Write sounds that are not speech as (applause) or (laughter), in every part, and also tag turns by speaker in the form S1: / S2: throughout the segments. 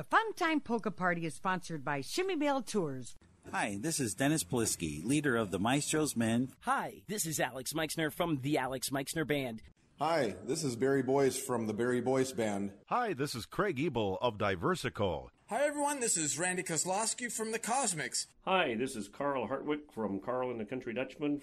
S1: The Fun Time Polka Party is sponsored by Chmiebell Tours.
S2: Hi, this is Dennis Polisky, leader of the Maestro's Men.
S3: Hi, this is Alex Meixner from the Alex Meixner Band.
S4: Hi, this is Barry Boyce from the Barry Boyce Band.
S5: Hi, this is Craig Ebel of Diversico.
S6: Hi, everyone. This is Randy Kozlowski from the Cosmics.
S7: Hi, this is Carl Hartwick from Carl and the Country Dutchman.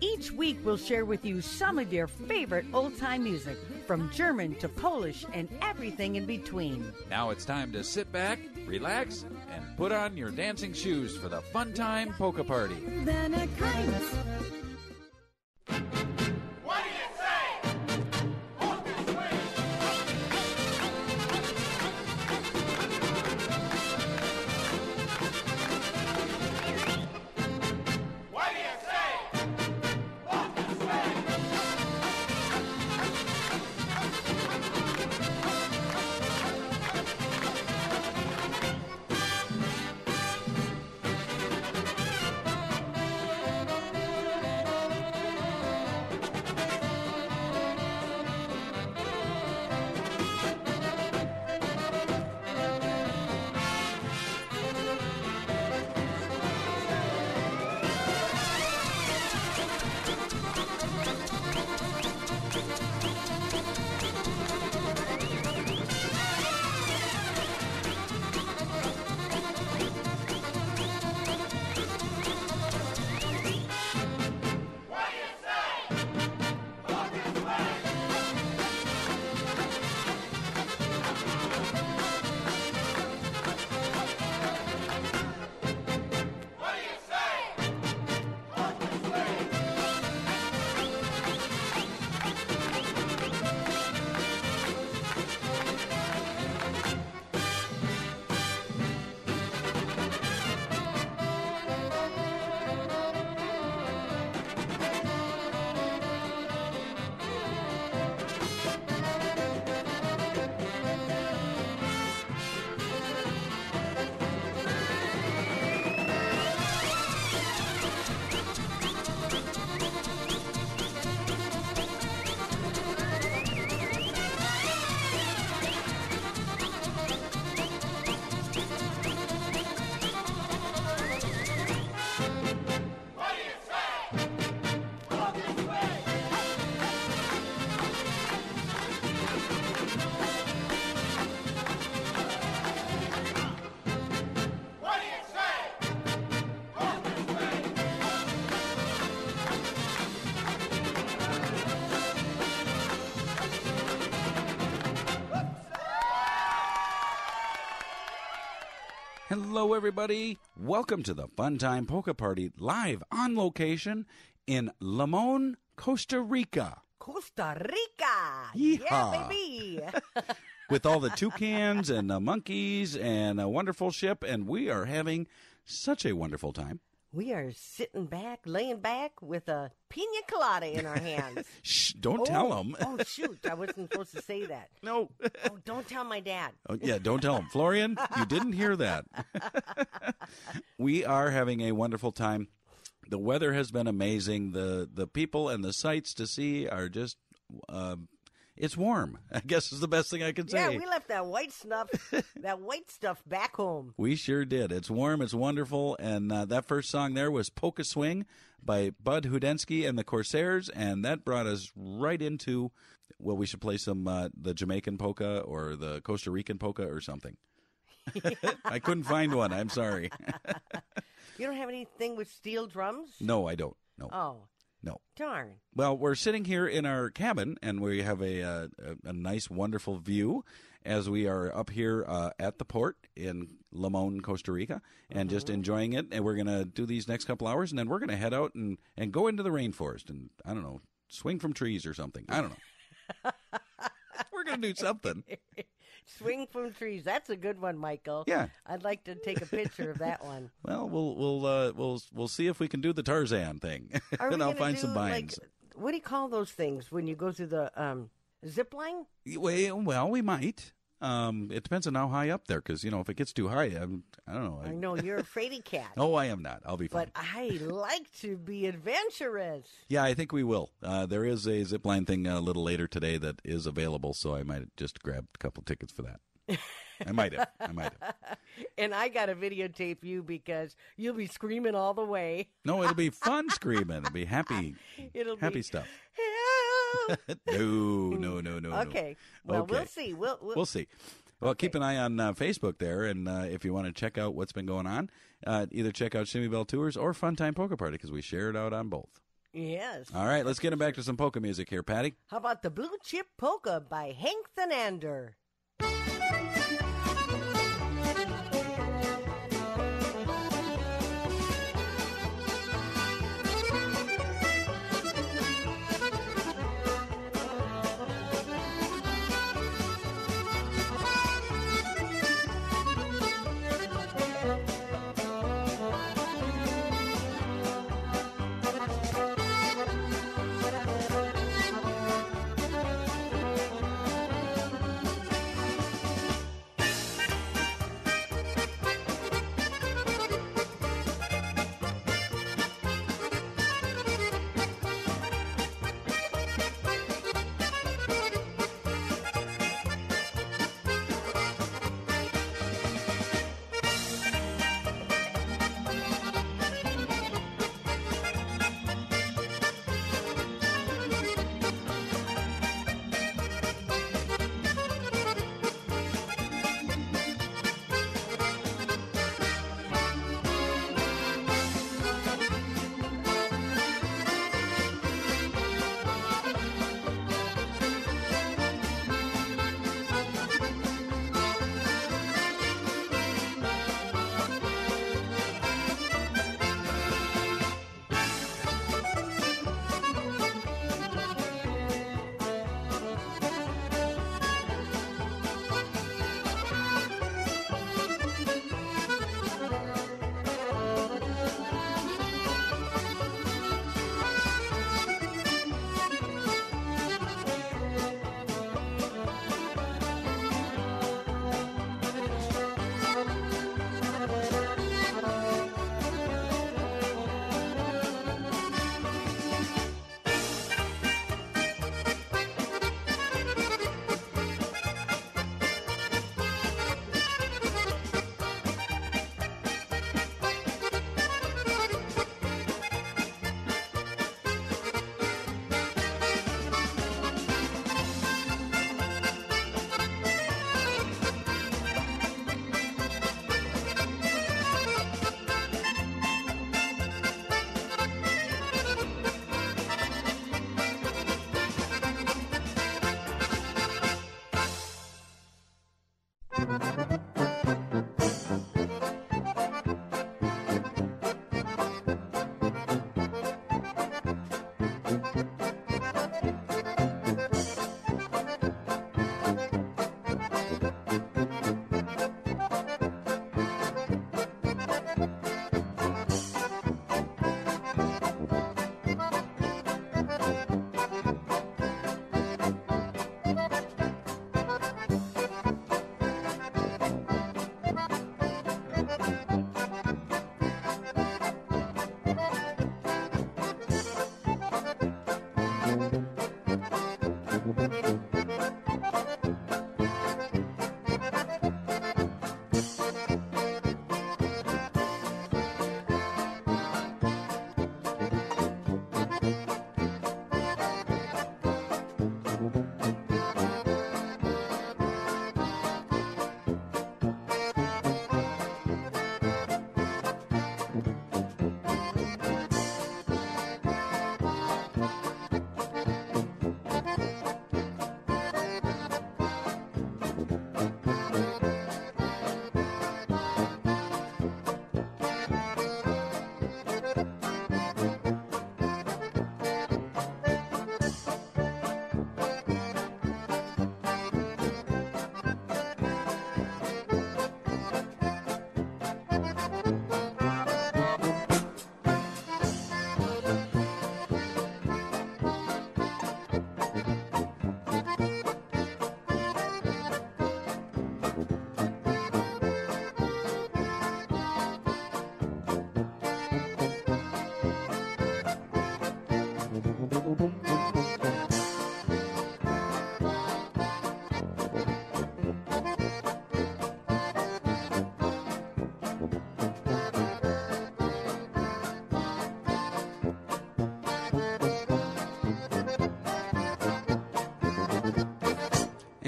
S1: Each week, we'll share with you some of your favorite old time music, from German to Polish and everything in between.
S8: Now it's time to sit back, relax, and put on your dancing shoes for the Fun Time Polka Party. Hello, everybody. Welcome to the Fun Time Polka Party live on location in Limon, Costa Rica.
S1: Costa Rica!
S8: Yeehaw.
S1: Yeah, baby! (laughs) (laughs)
S8: With all the toucans and the monkeys and a wonderful ship, and we are having such a wonderful time.
S9: We are sitting back, laying back with a pina colada in our hands. (laughs)
S8: Shh, don't
S9: oh,
S8: tell them.
S9: oh, (laughs) shoot. I wasn't supposed to say that.
S8: No.
S9: oh, don't tell my dad.
S8: Oh, yeah, don't tell him. Florian, you didn't hear that. (laughs) we are having a wonderful time. The weather has been amazing. The the people and the sights to see are just uh, it's warm. I guess is the best thing I can say.
S9: Yeah, we left that white stuff, (laughs) that white stuff back home.
S8: We sure did. It's warm. It's wonderful. And uh, that first song there was Polka Swing by Bud Hudensky and the Corsairs, and that brought us right into well, we should play some uh, the Jamaican polka or the Costa Rican polka or something. (laughs) I couldn't find one. I'm sorry. (laughs)
S9: you don't have anything with steel drums?
S8: No, I don't. No.
S9: Oh.
S8: No.
S9: Darn.
S8: Well, we're sitting here in our cabin, and we have a uh, a, a, nice, wonderful view as we are up here uh, at the port in Limon, Costa Rica, and mm-hmm. just enjoying it. And we're going to do these next couple hours, and then we're going to head out and, and go into the rainforest and, I don't know, swing from trees or something. I don't know. (laughs) we're going to do something. (laughs)
S9: Swing from trees. That's a good one, Michael.
S8: Yeah.
S9: I'd like to take a picture of that one. (laughs)
S8: Well, we'll we'll uh, we'll we'll see if we can do the Tarzan thing, (laughs)
S9: Are
S8: and I'll find
S9: do,
S8: some
S9: like, what do you call those things when you go through the um, zip line?
S8: Well, well, we might. Um, it depends on how high up there, because you know if it gets too high, I'm, I don't know.
S9: I know you're a fraidy cat. (laughs)
S8: Oh, I am not. I'll be fine.
S9: But I like to be adventurous.
S8: Yeah, I think we will. Uh, there is a zip line thing a little later today that is available, so I might just grab a couple tickets for that. I might have. I might have. (laughs)
S9: And I got to videotape you because you'll be screaming all the way.
S8: No, it'll be (laughs) fun screaming. It'll be happy,
S9: It'll be
S8: happy
S9: be
S8: stuff. (laughs) no, no, no, no. no.
S9: Okay. Well, we'll see. We'll, we'll,
S8: We'll see. Well, keep an eye on uh, Facebook there, and uh, if you want to check out what's been going on, uh, either check out Chmiebell Tours or Fun Time Polka Party because we share it out on both.
S9: Yes.
S8: All right, let's get him back to some polka music here, Patty.
S9: How about the Blue Chip Polka by Hank
S10: Thunander?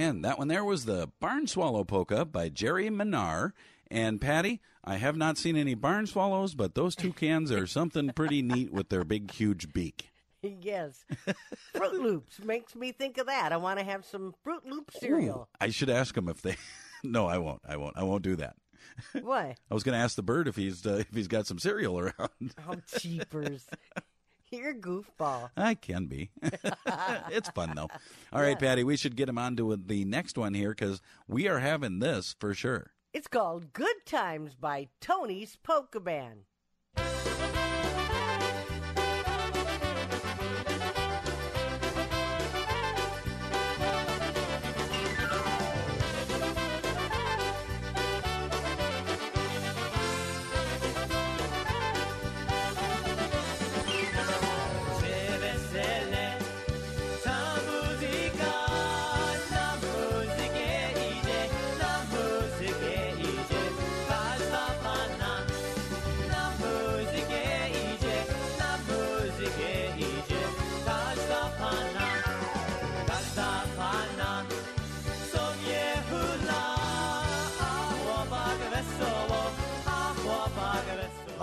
S8: And that one there was the Barn Swallow Polka by Jerry Minar. And Patty, I have not seen any barn swallows, but those toucans are something pretty neat with their big, huge beak. (laughs)
S11: yes. Froot Loops makes me think of that. I want to have some Froot Loop cereal.
S8: Ooh, I should ask them if they. (laughs) no, I won't. I won't. I won't do that.
S11: Why? (laughs)
S8: I was going to ask the bird if he's uh, if he's got some cereal around.
S11: Oh, cheapers. You're a goofball.
S8: I can be. (laughs) it's fun though. (laughs) All right, Patty, we should get him on to the next one here because we are having this for sure.
S11: It's called Good Times by Tony's Polka Band.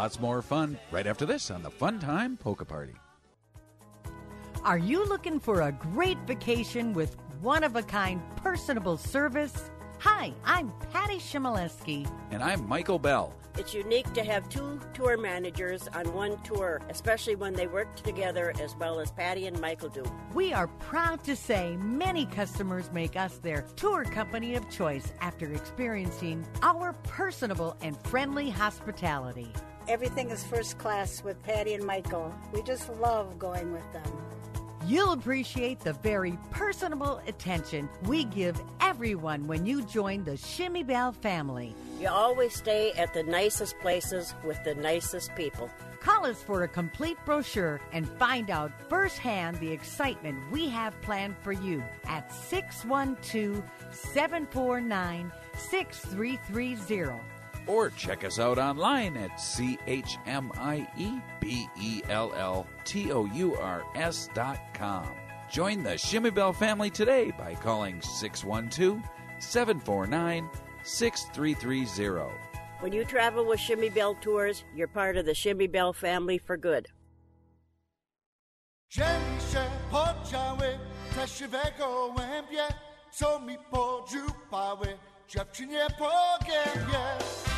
S8: Lots more fun right after this on the Fun Time Polka Party.
S1: Are you looking for a great vacation with one of a kind personable service? Hi, I'm Patty Chmielewski.
S8: And I'm Michael Bell.
S10: It's unique to have two tour managers on one tour, especially when they work together as well as Patty and Michael do.
S1: We are proud to say many customers make us their tour company of choice after experiencing our personable and friendly hospitality.
S12: Everything is first class with Patty and Michael. We just love going with them.
S1: You'll appreciate the very personable attention we give everyone when you join the Chmiebell family.
S10: You always stay at the nicest places with the nicest people.
S1: Call us for a complete brochure and find out firsthand the excitement we have planned for you at 612 749 6330
S8: or check us out online at C-H-M-I-E-B-E-L-L-T-O-U-R-S dot com. Join the Chmiebell family today by calling 612-749-6330.
S10: When you travel with Chmiebell Tours, you're part of the Chmiebell family for good.
S13: dziewczynie po gębie.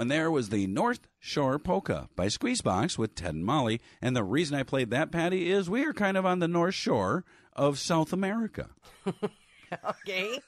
S8: One there was the North Shore Polka by Squeezebox with Ted and Molly. And the reason I played that, Patty, is we are kind of on the North Shore of South America. (laughs)
S9: okay.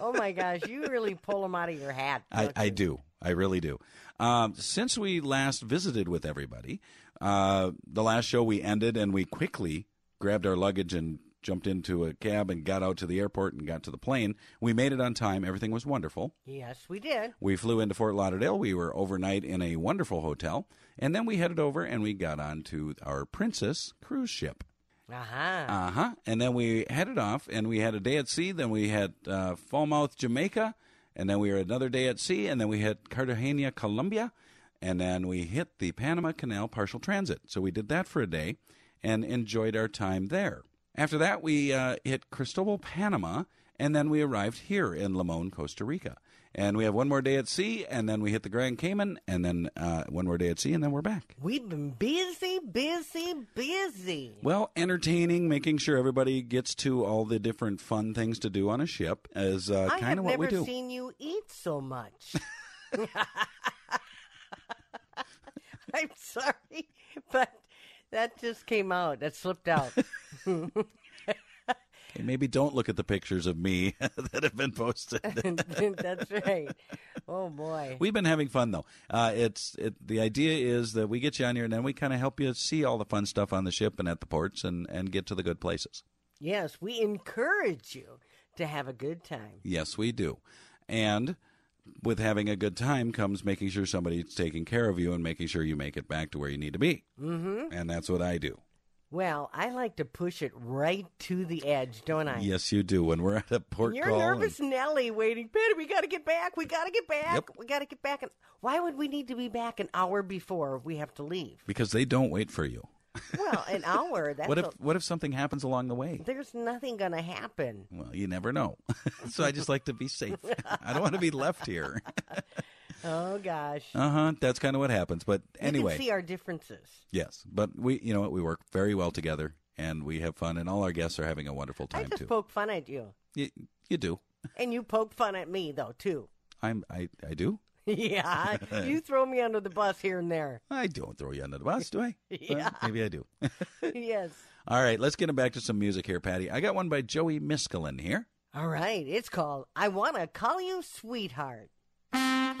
S9: Oh my gosh, you really pull them out of your hat. (laughs)
S8: I, I do. I really do. Um, since we last visited with everybody, uh, the last show we ended and we quickly grabbed our luggage and jumped into a cab and got out to the airport and got to the plane. We made it on time. Everything was wonderful.
S9: Yes, we did.
S8: We flew into Fort Lauderdale. We were overnight in a wonderful hotel. And then we headed over and we got on to our Princess cruise ship.
S9: Uh-huh.
S8: Uh huh. And then we headed off and we had a day at sea. Then we had uh, Falmouth, Jamaica. And then we were another day at sea. And then we had Cartagena, Colombia. And then we hit the Panama Canal partial transit. So we did that for a day and enjoyed our time there. After that, we uh, hit Cristobal, Panama. And then we arrived here in Limon, Costa Rica. And we have one more day at sea, and then we hit the Grand Cayman, and then uh, one more day at sea, and then we're back.
S9: We've been busy, busy, busy.
S8: Well, entertaining, making sure everybody gets to all the different fun things to do on a ship is uh, kind of what we do.
S9: I've never seen you eat so much. (laughs) (laughs) I'm sorry, but that just came out. That slipped out. (laughs)
S8: Okay, maybe don't look at the pictures of me (laughs) that have been posted. (laughs)
S9: That's right. Oh boy.
S8: We've been having fun though. Uh, it's it, the idea is that we get you on here and then we kind of help you see all the fun stuff on the ship and at the ports and and get to the good places.
S9: Yes, we encourage you to have a good time.
S8: Yes, we do. And with having a good time comes making sure somebody's taking care of you and making sure you make it back to where you need to be.
S9: Mm-hmm.
S8: And that's what I do.
S9: Well, I like to push it right to the edge, don't I?
S8: Yes, you do. When we're at a port
S9: You're
S8: call,
S9: nervous Nelly waiting. Betty, we got to get back. We got to get back.
S8: Yep.
S9: We got to get back. And why would we need to be back an hour before we have to leave?
S8: because they don't wait for you. (laughs)
S9: Well, an hour. That's
S8: what if
S9: a-
S8: what if something happens along the way?
S9: there's nothing going to happen.
S8: Well, you never know. (laughs) so I just like to be safe. I don't want to be left here. (laughs)
S9: Oh gosh.
S8: Uh huh. That's kind of what happens. But
S9: You
S8: anyway,
S9: can see our differences.
S8: yes. But we, you know, what, we work very well together, and we have fun, and all our guests are having a wonderful time I
S9: just
S8: too.
S9: poke fun at you,
S8: you, you do.
S9: and you poke fun at me though too.
S8: I'm. I. I do. (laughs)
S9: yeah, you (laughs) throw me under the bus here and there.
S8: I don't throw you under the bus, do I? (laughs)
S9: Yeah.
S8: Maybe I do.
S9: yes.
S8: all right. Let's get him back to some music here, Patty. I got one by Joey Miskulin here.
S9: All right, it's called "I Want to Call You Sweetheart."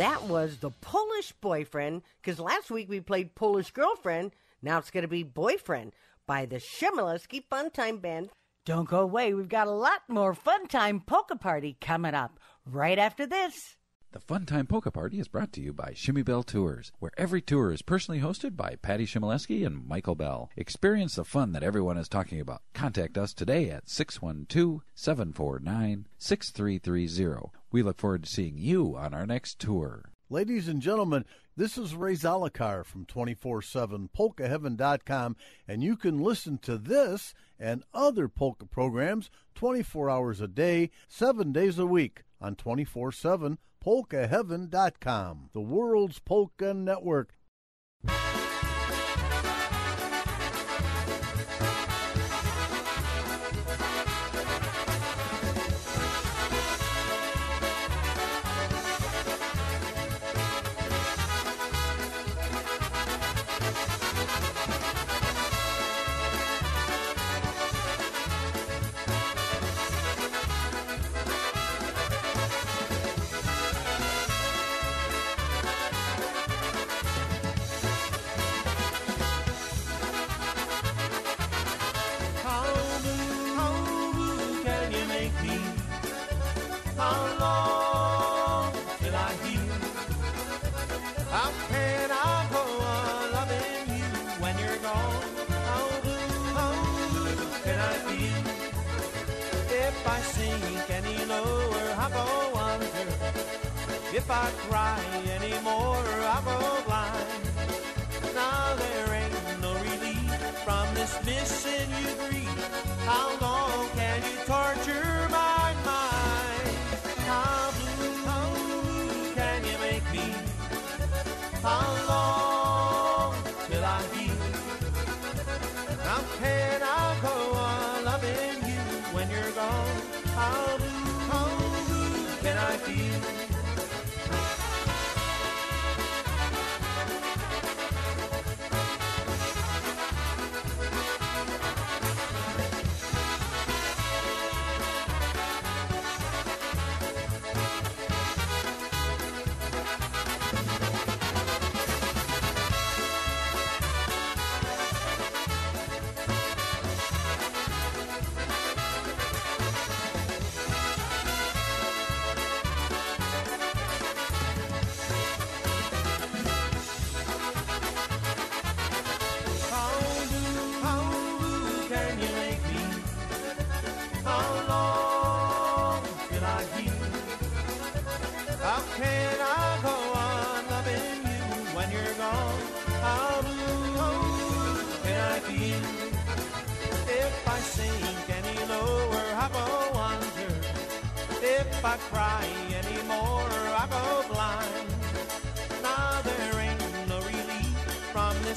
S9: That was the Polish boyfriend, because last week we played Polish girlfriend. Now it's going to be boyfriend by the Chmielewski Funtime Band.
S14: Don't go away. We've got a lot more Fun Time Polka Party coming up right after this.
S8: The Fun Time Polka Party is brought to you by Chmiebell Tours, where every tour is personally hosted by Patty Chmielewski and Michael Bell. Experience the fun that everyone is talking about. Contact us today at 612 749 6330. We look forward to seeing you on our next tour.
S15: Ladies and gentlemen, this is Ray Zalokar from 247polkaheaven.com, and you can listen to this and other polka programs 24 hours a day, 7 days a week on 24 7 polkaheaven.com, the world's polka network.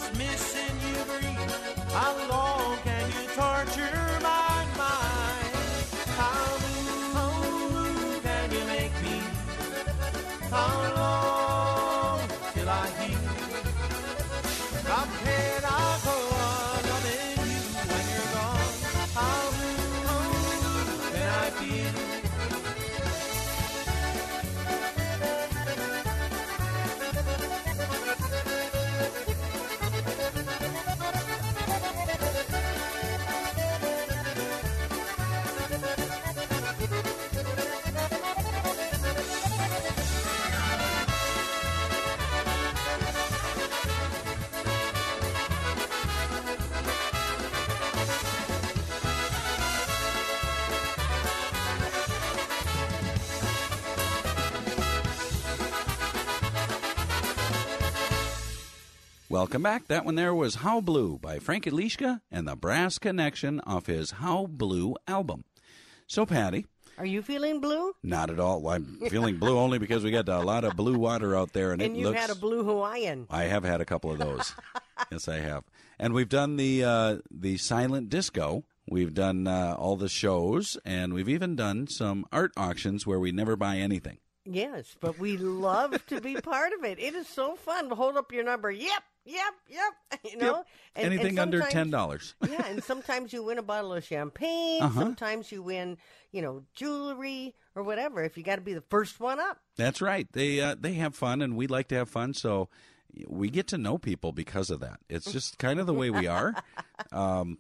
S16: This missing you grief. How long can you torture my mind? How blue, can you make me? How long till I heal? How can I go on loving you when you're gone? How blue can I feel?
S8: Welcome back. That one there was How Blue by Frank Ilishka and the Brass Connection off his How Blue album. So, Patty,
S9: Are you feeling blue?
S8: not at all. Well, I'm feeling blue only because we got a lot of blue water out there, and,
S9: And
S8: it
S9: you
S8: looks.
S9: had a blue Hawaiian.
S8: I have had a couple of those. (laughs) yes, I have. And we've done the uh, the silent disco. We've done uh, all the shows, and we've even done some art auctions where we never buy anything.
S9: Yes, but we love to be part of it. It is so fun. Hold up your number. Yep, yep, yep. (laughs) You know,
S8: Yep.
S9: And-
S8: Anything
S9: and
S8: under $10. (laughs)
S9: yeah, and sometimes you win a bottle of champagne.
S8: Uh-huh.
S9: Sometimes you win, you know, jewelry or whatever. If you got to be the first one up.
S8: That's right. They uh, they have fun, and we like to have fun. So we get to know people because of that. It's just kind of the way we are. (laughs) Um,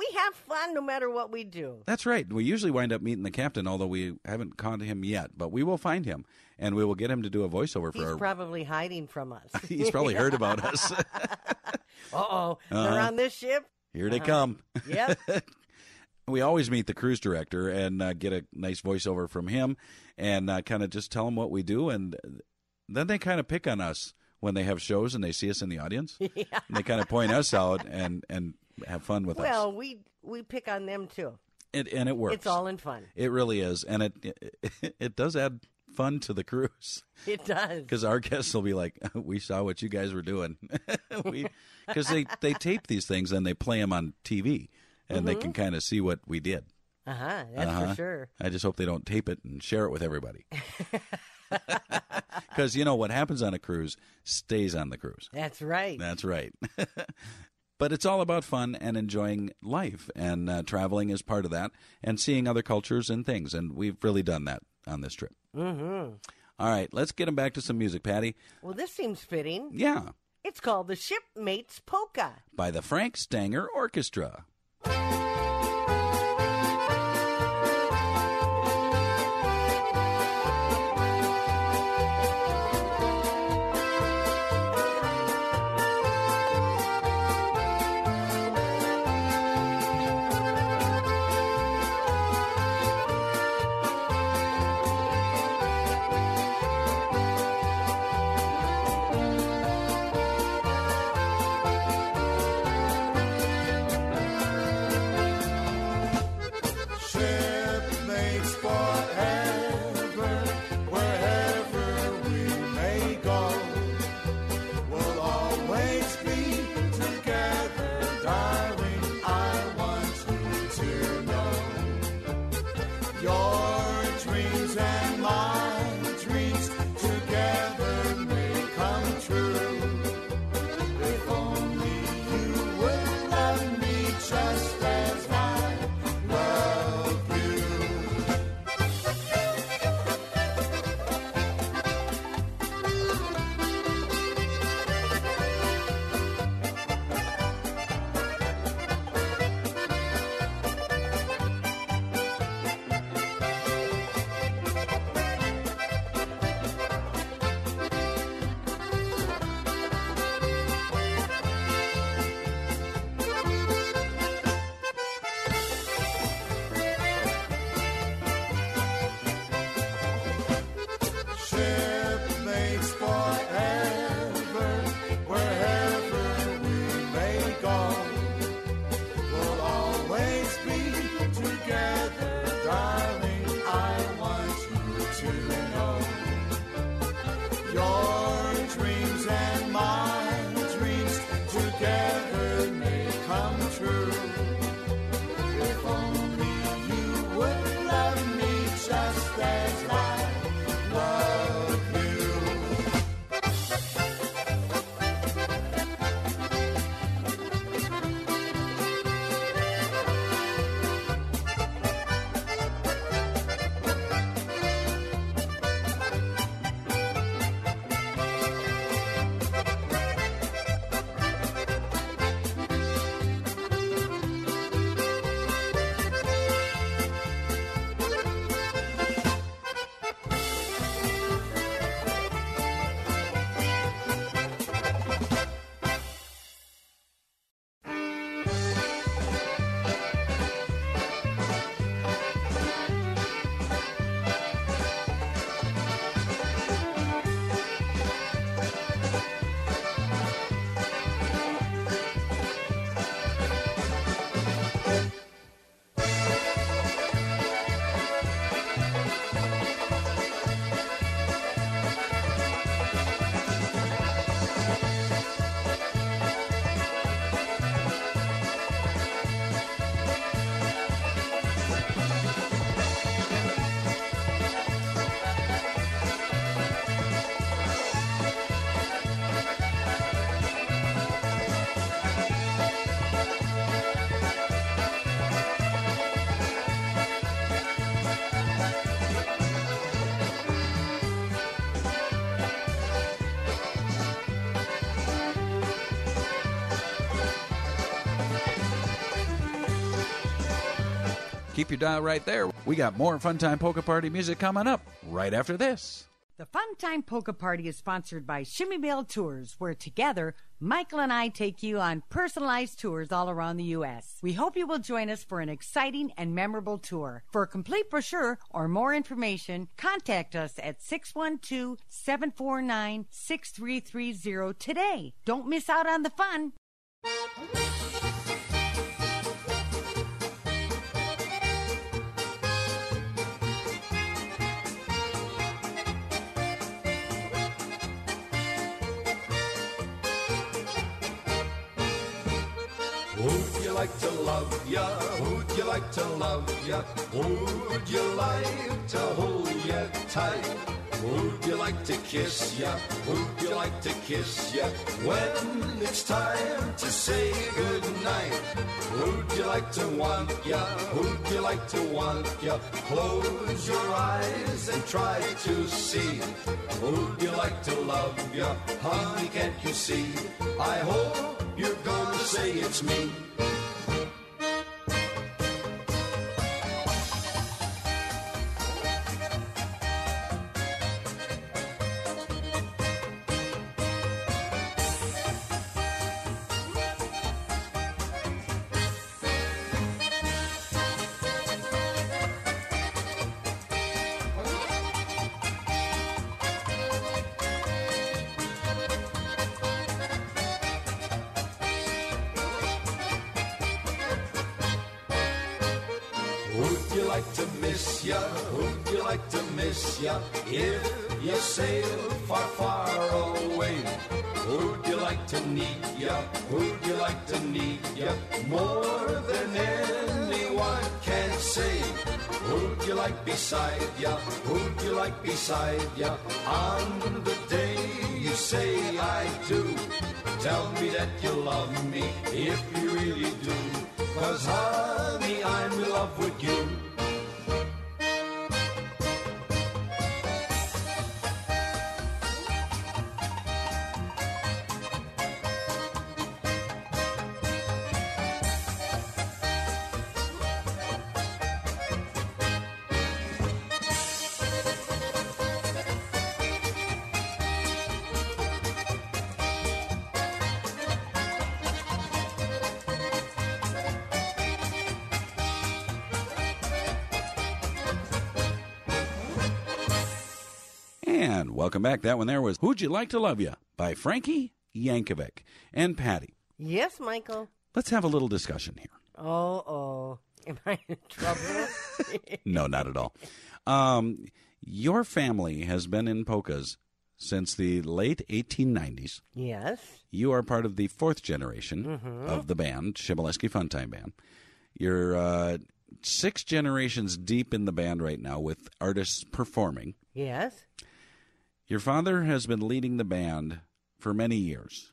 S9: We have fun no matter what we do.
S8: that's right. We usually wind up meeting the captain, although we haven't caught him yet. But we will find him, and we will get him to do a voiceover
S9: He's
S8: for our.
S9: He's probably hiding from us. (laughs)
S8: He's probably heard about us. (laughs)
S9: Uh-oh. They're
S8: Uh-huh.
S9: on this ship.
S8: Here they
S9: Uh-huh.
S8: come.
S9: Yep. (laughs)
S8: we always meet the cruise director and uh, get a nice voiceover from him, and uh, kind of just tell him what we do, and then they kind of pick on us when they have shows and they see us in the audience.
S9: Yeah.
S8: And they kind of point us out and and have fun with us.
S9: Well, we we pick on them too.
S8: It, and it works.
S9: It's all in fun.
S8: It really is, and it it, (laughs) it does add fun to the cruise (laughs)
S9: It does.
S8: because our guests will be like, (laughs) "We saw what you guys were doing," because they they tape these things and they play them on TV, and they
S9: Mhm.
S8: can kind of see what we did.
S9: Uh huh. That's
S8: Uh-huh.
S9: for sure.
S8: I just hope they don't tape it and share it with everybody. Because you know what happens on a cruise stays on the cruise.
S9: That's right.
S8: That's right. But it's all about fun and enjoying life, and uh, traveling is part of that, and seeing other cultures and things. And we've really done that on this trip.
S9: Mm-hmm.
S8: All right, let's get them back to some music, Patty.
S9: Well, this seems fitting.
S8: Yeah,
S9: It's called the Shipmates Polka.
S8: by the Frank Stanger Orchestra. Your dial right there. We got more Funtime Polka Party music coming up right after this.
S1: The Funtime Polka Party is sponsored by Chmiebell Tours, where together, Michael and I take you on personalized tours all around the U.S. We hope you will join us for an exciting and memorable tour. For a complete brochure or more information, contact us at 612 749 6330 today. Don't miss out on the fun.
S17: Love ya? Would you like to love ya? Would you like to hold ya tight? Would you like to kiss ya? Would you like to kiss ya? When it's time to say goodnight. Would you like to want ya? Would you like to want ya? Close your eyes and try to see. Would you like to love ya? Honey, can't you see? I hope you're gonna say it's me. Like beside ya? Who'd you like beside ya? On the day you say I do. Tell me that you love me if you really do. Cause honey, I'm in love with you.
S8: And welcome back. That one there was Who'd You Like to Love You by Frankie Yankovic and Patty.
S9: Yes, Michael.
S8: Let's have a little discussion here.
S9: Oh, oh. Am I in trouble? (laughs)
S8: No, not at all. Um, your family has been in polkas since the late 1890s.
S9: yes.
S8: You are part of the fourth generation
S9: Mhm.
S8: of the band, Chmielewski Funtime Band. You're uh, six generations deep in the band right now with artists performing.
S9: Yes.
S8: Your father has been leading the band for many years.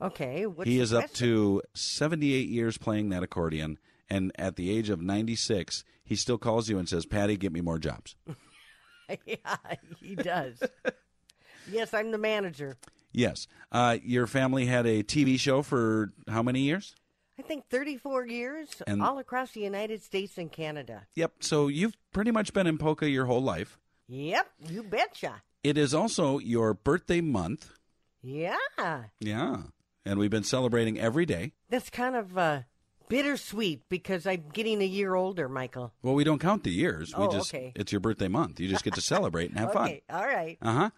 S9: Okay.
S8: He is up to 78 years playing that accordion, and at the age of 96, he still calls you and says, Patty, get me more jobs. (laughs)
S9: yeah, he does. yes, I'm the manager.
S8: Yes. Uh, your family had a TV show for how many years?
S9: I think 34 years
S8: And-
S9: all across the United States and Canada.
S8: Yep. So you've pretty much been in polka your whole life.
S9: Yep, you betcha.
S8: It is also your birthday month.
S9: Yeah.
S8: Yeah. And we've been celebrating every day.
S9: That's kind of uh, bittersweet because I'm getting a year older, Michael.
S8: Well, we don't count the years. We
S9: Oh,
S8: just
S9: okay.
S8: it's your birthday month. You just get to celebrate and have fun. (laughs)
S9: okay, all right.
S8: Uh huh.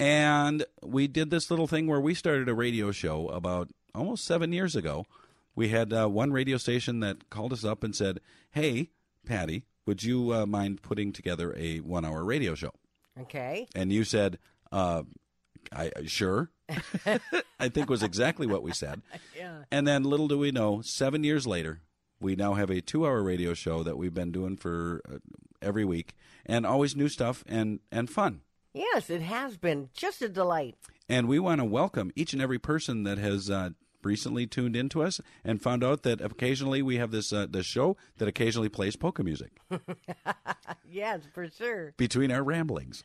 S8: And we did this little thing where we started a radio show about almost seven years ago. We had uh, one radio station that called us up and said, "Hey, Patty, would you uh, mind putting together a one-hour radio show?"
S9: Okay.
S8: And you said, uh, "I sure." (laughs) I think was exactly what we said. (laughs)
S9: Yeah.
S8: And then, little do we know, seven years later, we now have a two-hour radio show that we've been doing for uh, every week, and always new stuff and and fun.
S9: Yes, it has been just a delight.
S8: And we want to welcome each and every person that has uh, recently tuned into us and found out that occasionally we have this uh, this show that occasionally plays polka music (laughs)
S9: yes, for sure.
S8: between our ramblings.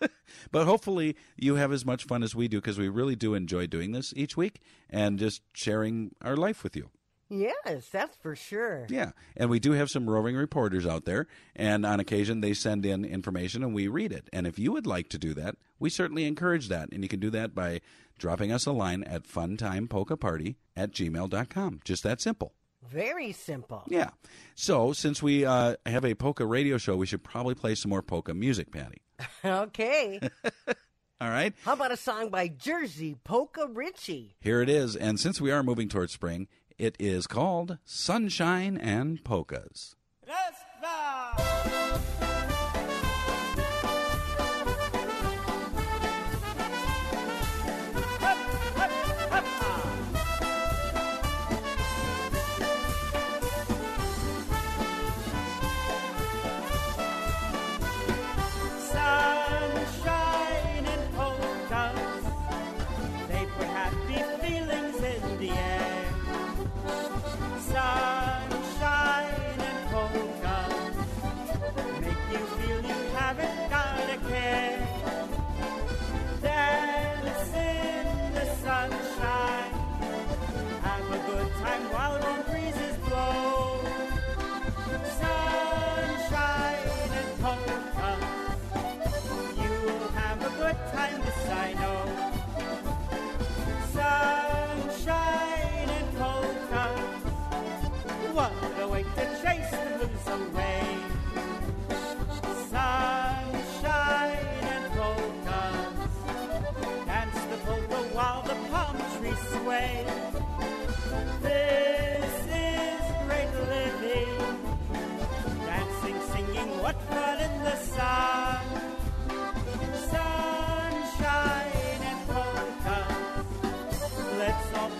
S8: (laughs) but hopefully you have as much fun as we do because we really do enjoy doing this each week and just sharing our life with you.
S9: Yes, that's for sure.
S8: Yeah, and we do have some roving reporters out there, and on occasion they send in information and we read it. And if you would like to do that, we certainly encourage that. And you can do that by dropping us a line at funtimepolkaparty at gmail.com. Just that simple.
S9: Very simple.
S8: Yeah. So, since we uh, have a polka radio show, we should probably play some more polka music, Patty. (laughs) (laughs)
S9: okay.
S8: All right.
S9: How about a song by Jersey Polka Richie?
S8: Here it is. And since we are moving towards spring, it is called Sunshine and Polkas.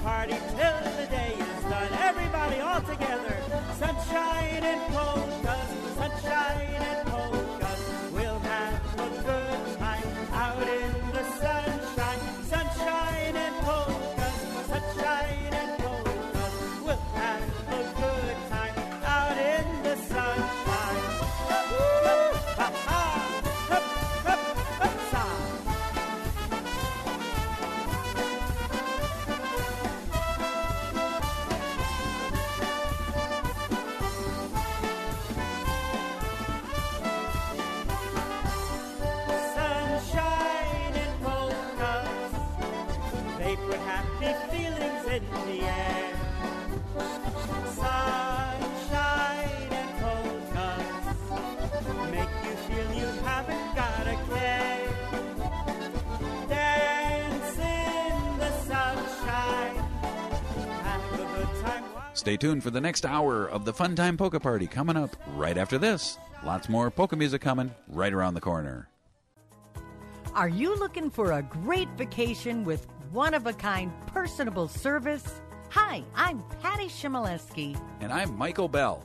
S18: Party till the day is done. Everybody all together. Sunshine and polkas.
S8: Stay tuned for the next hour of the Fun Time Polka Party coming up right after this. Lots more polka music coming right around the corner.
S1: Are you looking for a great vacation with one of a kind personable service? Hi, I'm Patty Chmielewski.
S8: And I'm Michael Bell.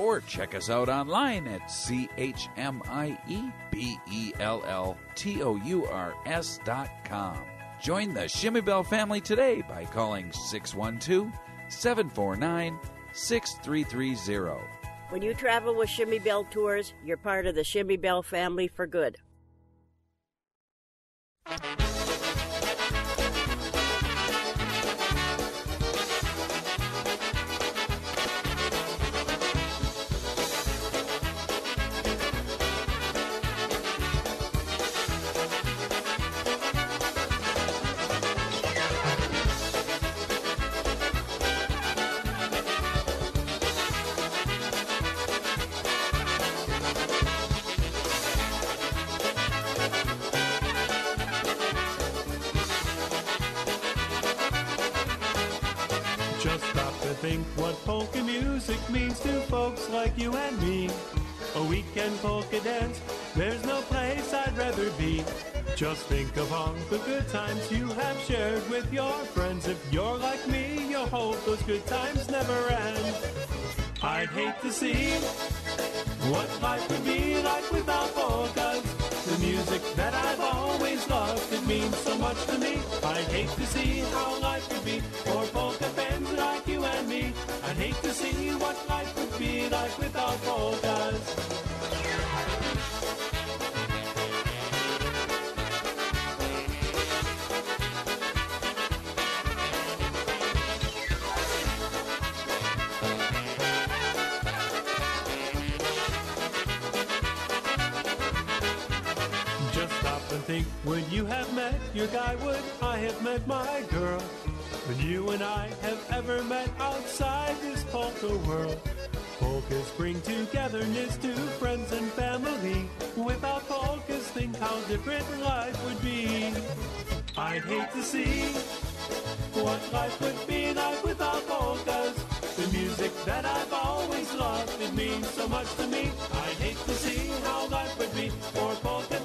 S8: Or check us out online at C-H-M-I-E-B-E-L-L-T-O-U-R-S dot com. Join the Chmiebell family today by calling 612-749-6330.
S10: When you travel with Chmiebell Tours, you're part of the Chmiebell family for good.
S19: All the good times you have shared with your friends. If you're like me, you'll hope those good times never end. I'd hate to see what life would be like without polkas. The music that I've always loved, it means so much to me. I'd hate to see how life would be for polka fans like you and me. I'd hate to see what life would be like without polkas. Think, you have met your guy? Would I have met my girl? Would you and I have ever met outside this polka world? Polkas bring togetherness to friends and family. Without polkas, think how different life would be. I'd hate to see what life would be like without polkas. The music that I've always loved, it means so much to me. I'd hate to see how life would be for polka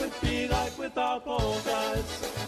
S19: would be like without polkas.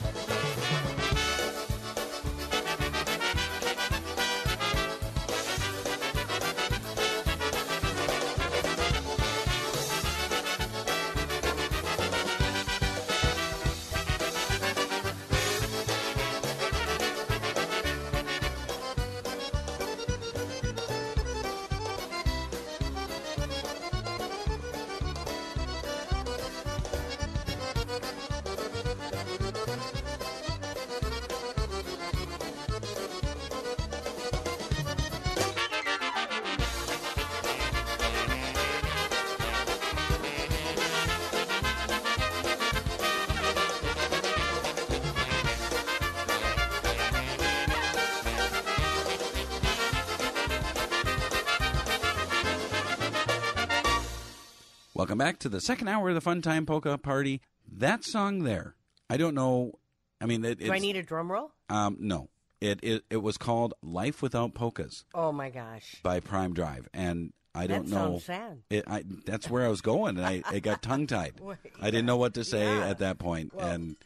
S8: Welcome back to the second hour of the Fun Time Polka Party. That song there, I don't know. I mean, it,
S9: Do I need a drum roll?
S8: Um, no, it, it it was called "Life Without Polkas"
S9: Oh my gosh.
S8: by Prime Drive, and I don't know.
S9: sounds sad.
S8: It, I, that's where I was going, and I it got tongue tied. (laughs)
S9: Well,
S8: I didn't know what to say
S9: yeah.
S8: at that point,
S9: Well-
S8: and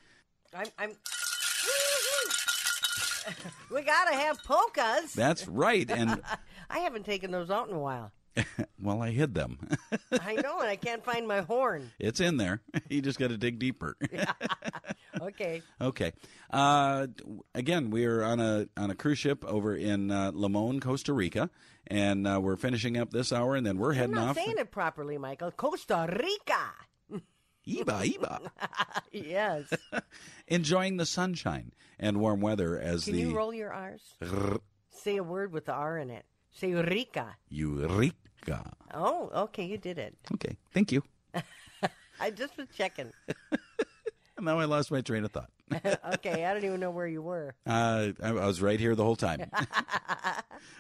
S9: I'm. I'm (laughs) we gotta have polkas.
S8: that's right. And (laughs)
S9: I haven't taken those out in a while. (laughs)
S8: well, I hid them. (laughs)
S9: I know, and I can't find my horn.
S8: it's in there. (laughs) You just got to dig deeper.
S9: Okay.
S8: Okay. Uh, again, we are on a on a cruise ship over in uh, Limon, Costa Rica, and uh, we're finishing up this hour, and then we're
S9: I'm
S8: heading
S9: not
S8: off.
S9: saying it properly, Michael. Costa Rica.
S8: Iba, Iba.
S9: yes.
S8: Enjoying the sunshine and warm weather as
S9: Can
S8: the
S9: you roll your R's? Say a word with the R in it. Say Rica.
S8: Eureka.
S9: Oh, okay, you did it.
S8: Okay, thank you. (laughs)
S9: I just was checking.
S8: And (laughs) now I lost my train of thought. (laughs)
S9: okay, I don't even know where you were.
S8: Uh, I, I was right here the whole time.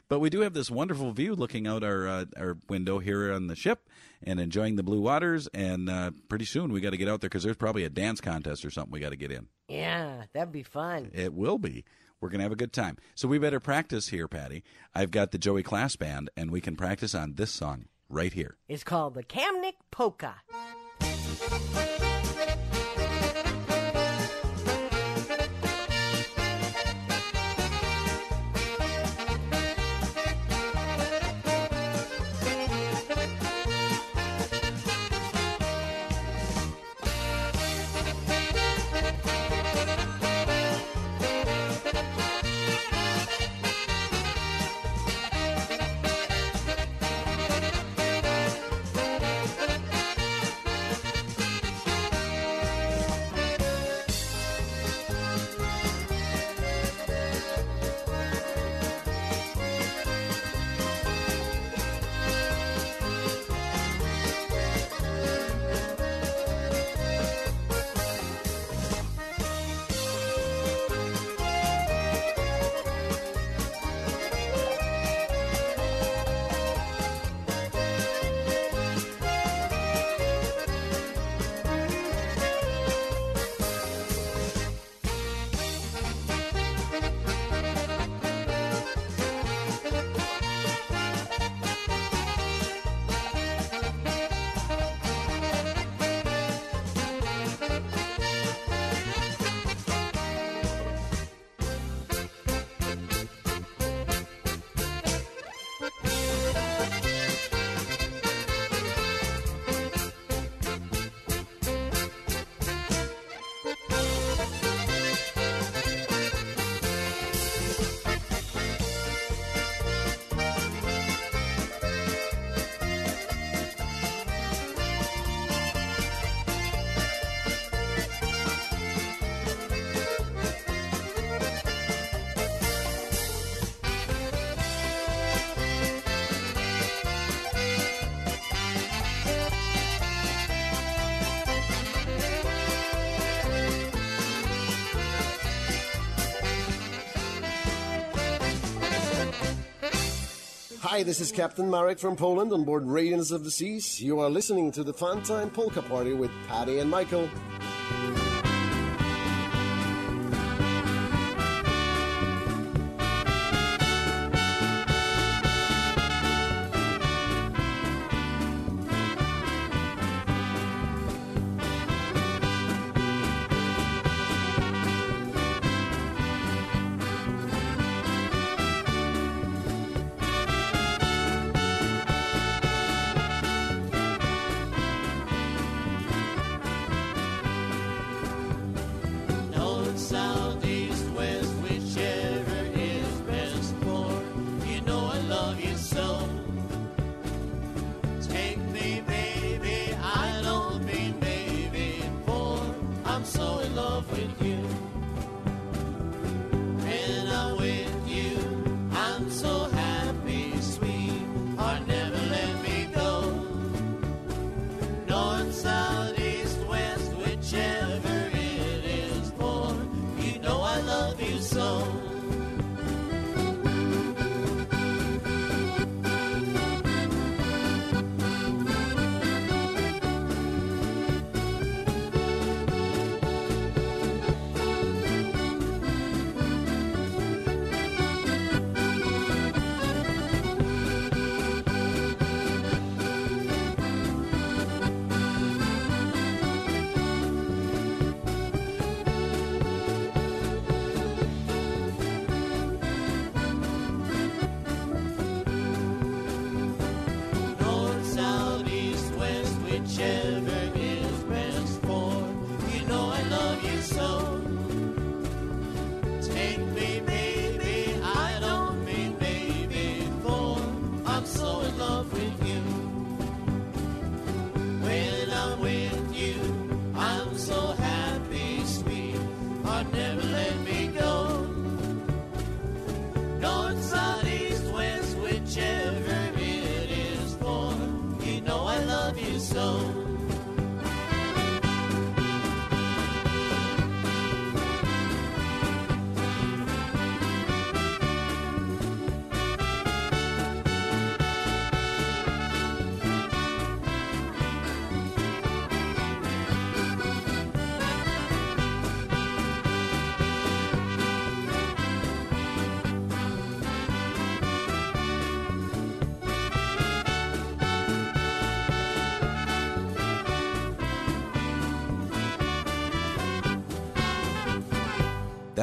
S8: but we do have this wonderful view looking out our uh, our window here on the ship and enjoying the blue waters. And uh, pretty soon we got to get out there because there's probably a dance contest or something we got to get in.
S9: Yeah, that'd be fun.
S8: It will be. We're going to have a good time. So we better practice here, Patty. I've got the Joey Class Band, and we can practice on this song right here.
S9: It's called the Kamnik Polka.
S20: Hi, this is Captain Marek from Poland on board Radiance of the Seas. You are listening to the Fun Time Polka Party with Patty and Michael.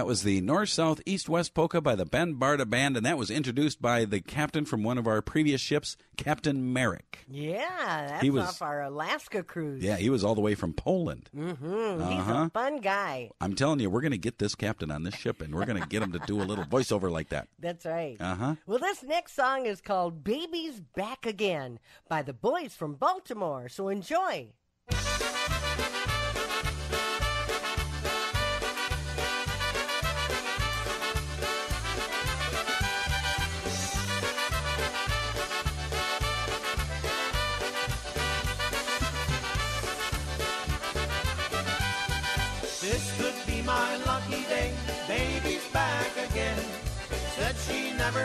S8: That was the North South East West Polka by the Ben Barda Band, and that was introduced by the captain from one of our previous ships, Captain Marek.
S9: Yeah, that's
S8: He was-
S9: off our Alaska cruise.
S8: Yeah, he was all the way from Poland.
S9: Mm-hmm. He's
S8: Uh-huh.
S9: a fun guy.
S8: I'm telling you, we're going to get this captain on this ship, and we're going to get him to do a little voiceover like that. (laughs)
S9: That's right.
S8: Uh huh.
S9: Well, this next song is called Baby's Back Again by the boys from Baltimore. So enjoy.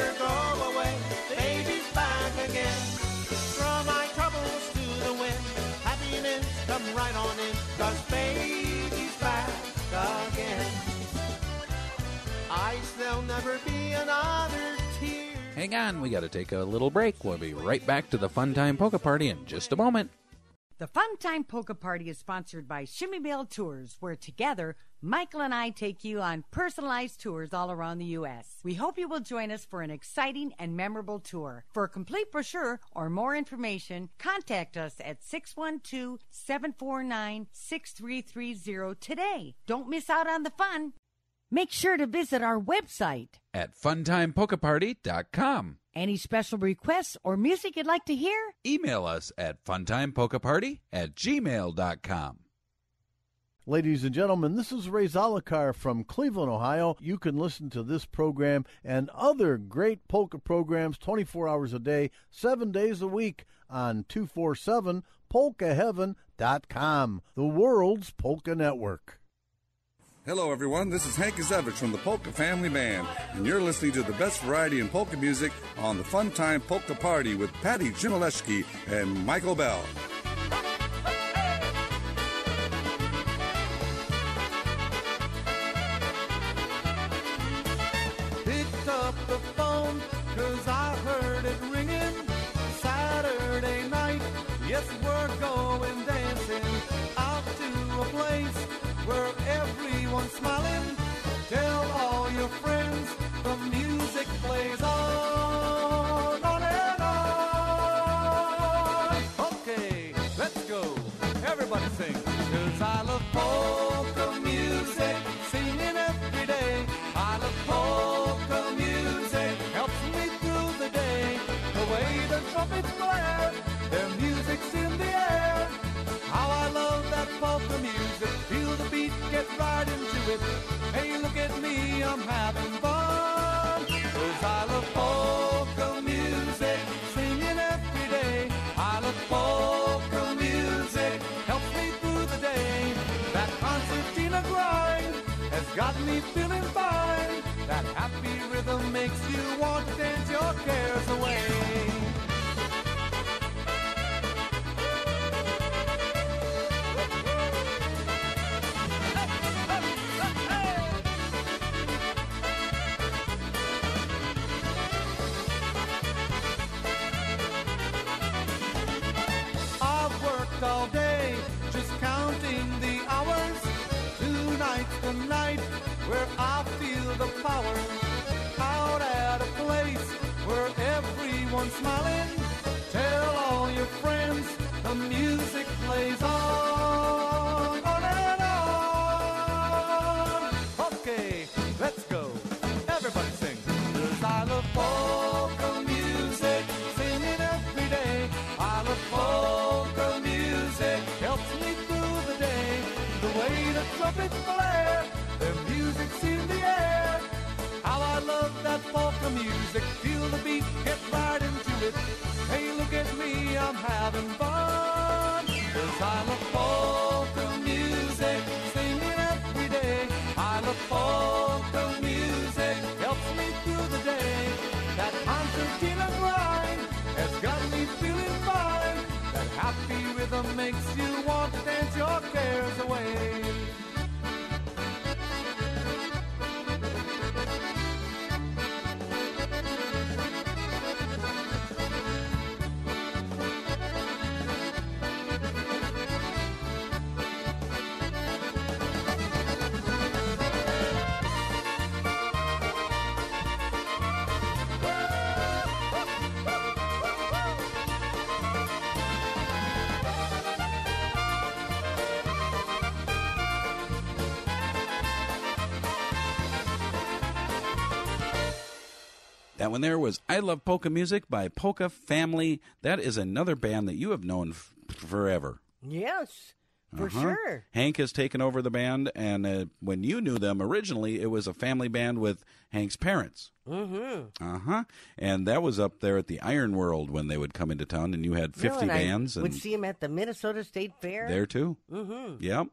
S17: Never go away. Baby's back again. Throw my troubles to the wind. Happiness come right on in. Cause baby's back again. Ice, there'll never be another tear.
S14: Hang on, we got to take a little break. We'll be right back to the Fun Time Polka Party in just a moment.
S1: The Fun Time Polka Party is sponsored by Chmiebell Tours, where together Michael and I take you on personalized tours all around the U.S. We hope you will join us for an exciting and memorable tour. For a complete brochure or more information, contact us at 612 749 6330 today. Don't miss out on the fun. Make sure to visit our website.
S14: At funtimepolkaparty.com.
S1: Any special requests or music you'd like to hear?
S14: Email us at funtimepokaparty at gmail.com.
S21: Ladies and gentlemen, this is Ray Zalokar from Cleveland, Ohio. You can listen to this program and other great polka programs 24 hours a day, 7 days a week on 247polkaheaven.com, the world's polka network.
S22: Hello, everyone. This is Hank Guzevich from the Polka Family Band, and you're listening to the best variety in polka music on the Fun Time Polka Party with Patty Chmielewski and Michael Bell.
S15: Up the phone, cause I heard it ringing. Saturday night, yes, we're going dancing out to a place where everyone's smiling. Tell all your friends the music plays on, on and on. Okay, let's go. Everybody sing. Cause I love the trumpets blare, their music's in the air. How I love that polka music, feel the beat, get right into it. Hey, look at me, I'm having fun. Cause I love polka music, singing every day. I love polka music, helps me through the day. That concertina grind has got me feeling fine. That happy rhythm makes you want to dance your cares away. Power. Out at a place where everyone's smiling. Tell all your friends the music plays on. On and on. Okay, let's go. Everybody sing. Cause I love polka music, singing every day. I love polka music, helps me through the day. The way the trumpets that polka music, feel the beat, get right into it. Hey, look at me, I'm having fun. Cause I love polka music, singing every day. I love polka music, helps me through the day. That concertina grind has got me feeling fine. That happy rhythm makes you want to dance your cares away.
S8: That one there was I Love Polka Music by Polka Family. That is another band that you have known f- forever.
S9: Yes, for
S8: Uh-huh.
S9: sure.
S8: Hank has taken over the band, and uh, when you knew them originally, it was a family band with Hank's parents.
S9: Mm-hmm.
S8: Uh huh. And that was up there at the Iron World when they would come into town, and you had 50
S9: and I
S8: bands.
S9: would
S8: and
S9: see him at the Minnesota State Fair.
S8: there too.
S9: Mm-hmm.
S8: Yep.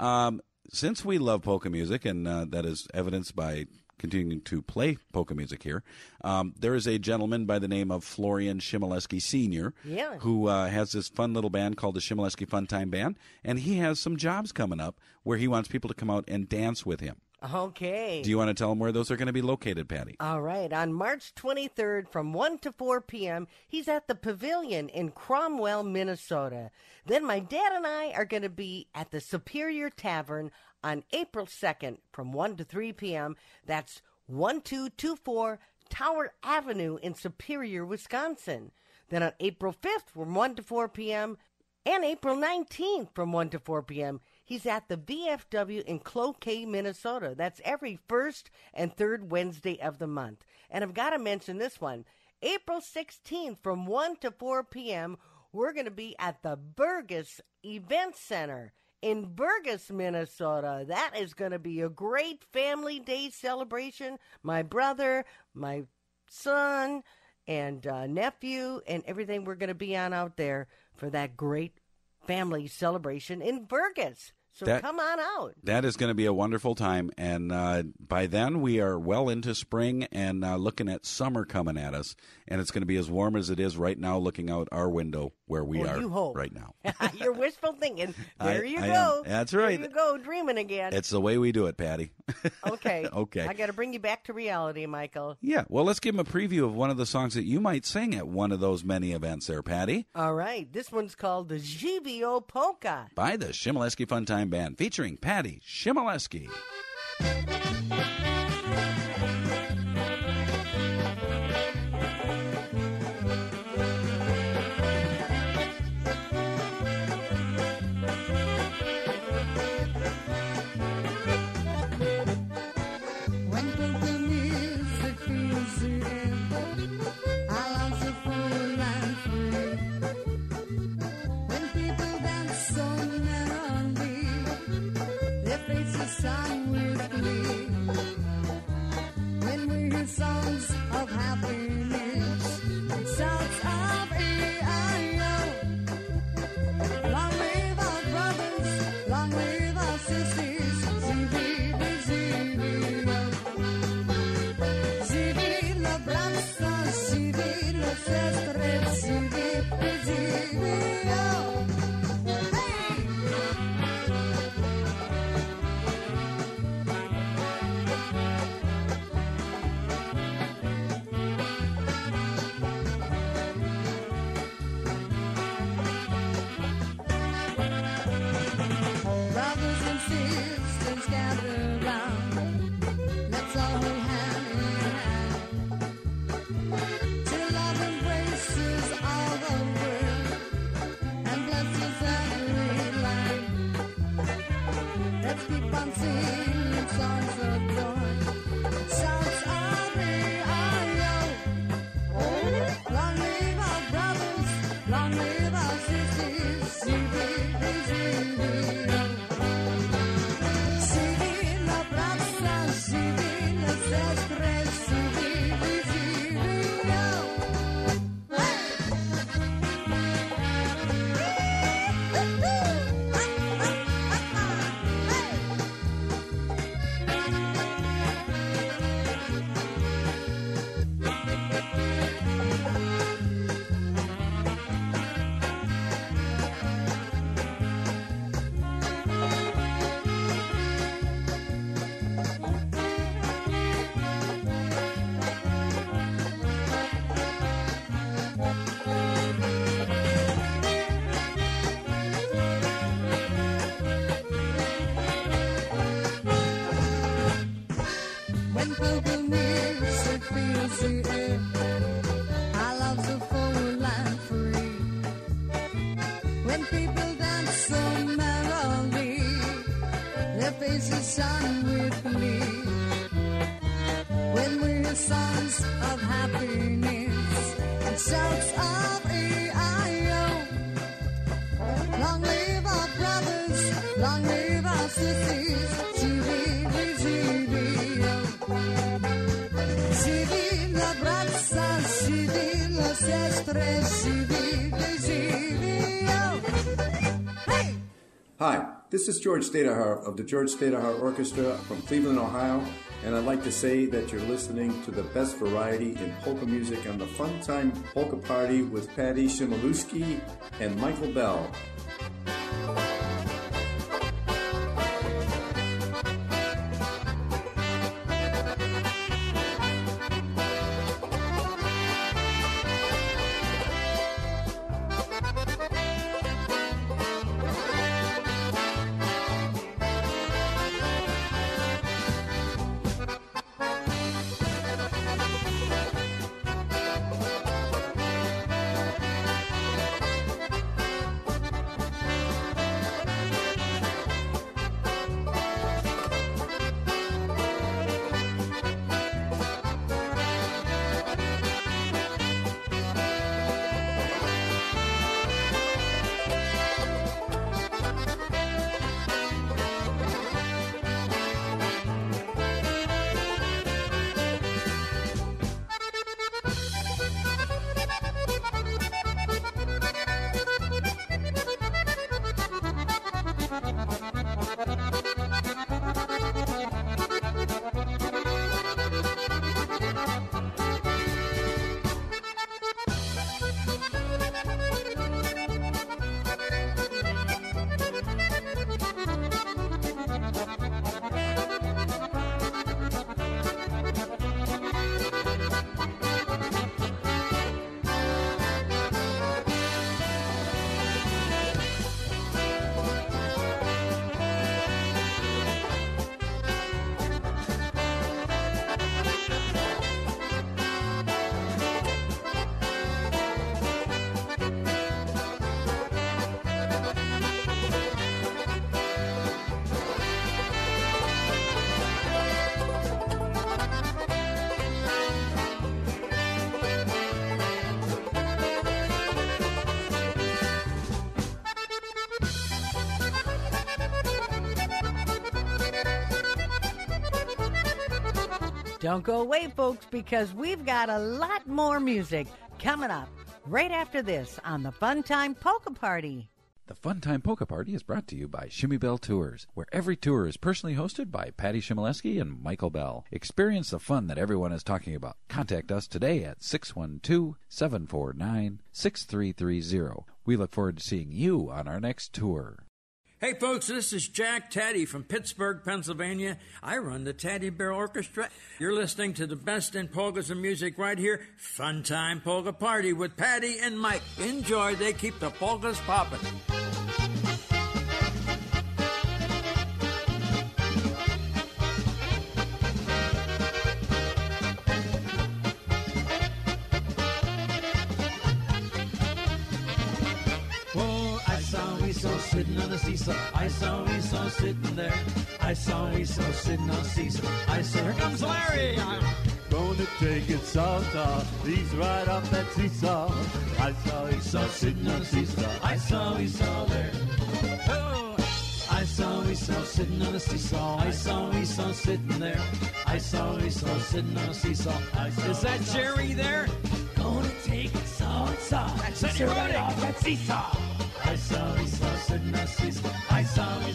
S8: Um, since we love polka music, and uh, that is evidenced by continuing to play polka music here, um, there is a gentleman by the name of Florian Chmielewski Sr.
S9: Yeah.
S8: who uh, has this fun little band called the Chmielewski Fun Time Band, and he has some jobs coming up where he wants people to come out and dance with him.
S9: Okay.
S8: Do you want to tell him where those are going to be located, Patty?
S9: All right. On March 23rd from 1 to 4 p.m., he's at the Pavilion in Cromwell, Minnesota. Then my dad and I are going to be at the Superior Tavern on April 2nd from 1 to 3 p.m. That's 1224 Tower Avenue in Superior, Wisconsin. Then on April 5th from 1 to 4 p.m. and April 19th from 1 to 4 p.m. He's at the VFW in Cloquet, Minnesota. That's every first and third Wednesday of the month. And I've got to mention this one. April 16th from 1 to 4 p.m., we're going to be at the Burgess Event Center in Burgess, Minnesota. That is going to be a great family day celebration. My brother, my son, and uh, nephew, and everything we're going to be on out there for that great family celebration in Burgess. So
S8: That-
S9: come on out.
S8: That is going to be a wonderful time. And uh, by then, we are well into spring and uh, looking at summer coming at us. And it's going to be as warm as it is right now, looking out our window where we
S9: Well,
S8: are right now. (laughs)
S9: You're wishful thinking.
S8: I-
S9: There you
S8: I
S9: go.
S8: am. That's right.
S9: There you go, dreaming again.
S8: It's the way we do it, Patty. (laughs)
S9: okay.
S8: Okay.
S9: I got to bring you back to reality, Michael.
S8: Yeah, well, let's give them a preview of one of the songs that you might sing at one of those many events there, Patty,
S9: All right. This one's called the GVO Polka.
S8: by the Chmielewski Funtime Band, featuring Patty
S23: Chmielewski. dance so merrily, their faces shine with glee. When we hear songs of happiness and shouts of E-I-O. Long live our brothers, long live our sisters, Живи, живи, Живи la bratstva, живи la sestre, живи, живи, Hey!
S24: Hi, this is George Staudohar of the George Staudohar Orchestra from Cleveland, Ohio, and I'd like to say that you're listening to the best variety in polka music on the Fun Time Polka Party with Patty Chmielewski and Michael Bell.
S1: Don't go away, folks, because we've got a lot more music coming up right after this on the Fun Time Polka Party.
S14: The Fun Time Polka Party is brought to you by Chmiebell Tours, where every tour is personally hosted by Patty Chmielewski and Michael Bell. Experience the fun that everyone is talking about. Contact us today at 612 749 6330. We look forward to seeing you on our next tour.
S25: Hey folks, this is Jack Tady from Pittsburgh, Pennsylvania. I run the Taddy Bear Orchestra. You're listening to the best in polkas and music right here. Fun time polka party with Patty and Mike. Enjoy, they keep the polkas popping.
S26: Sitting on the seesaw. I saw we saw sitting there. I saw we saw sitting on the seesaw. I saw here comes Larry.
S27: I'm gonna take it soft off. He's right off that seesaw. I saw he saw sitting on the seesaw.
S26: I saw we saw there. Oh, I saw we saw sitting on the seesaw. I saw we saw sitting there. I saw we saw sitting on the seesaw. I saw
S25: Is that Jerry there?
S26: Gonna take it saw and saw.
S25: That's
S26: Sit
S25: it,
S26: right
S25: Roddy.
S26: off that seesaw. I saw we saw sitting on the seesaw. I saw we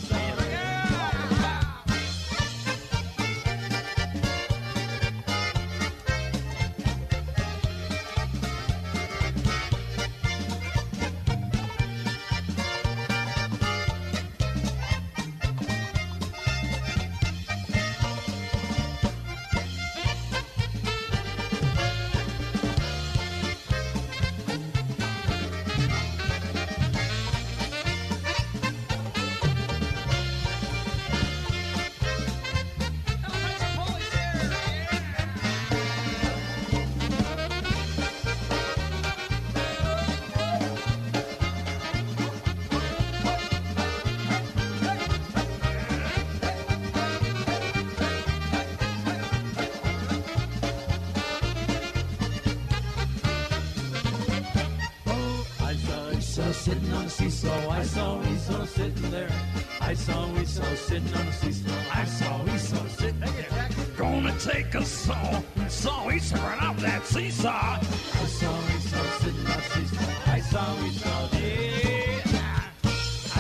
S26: saw we saw sitting there. I saw we saw sitting on the seesaw. I saw we saw sitting there.
S27: Gonna take a saw. Saw he's right off that seesaw.
S26: I saw we saw sitting on the seesaw. I saw we saw.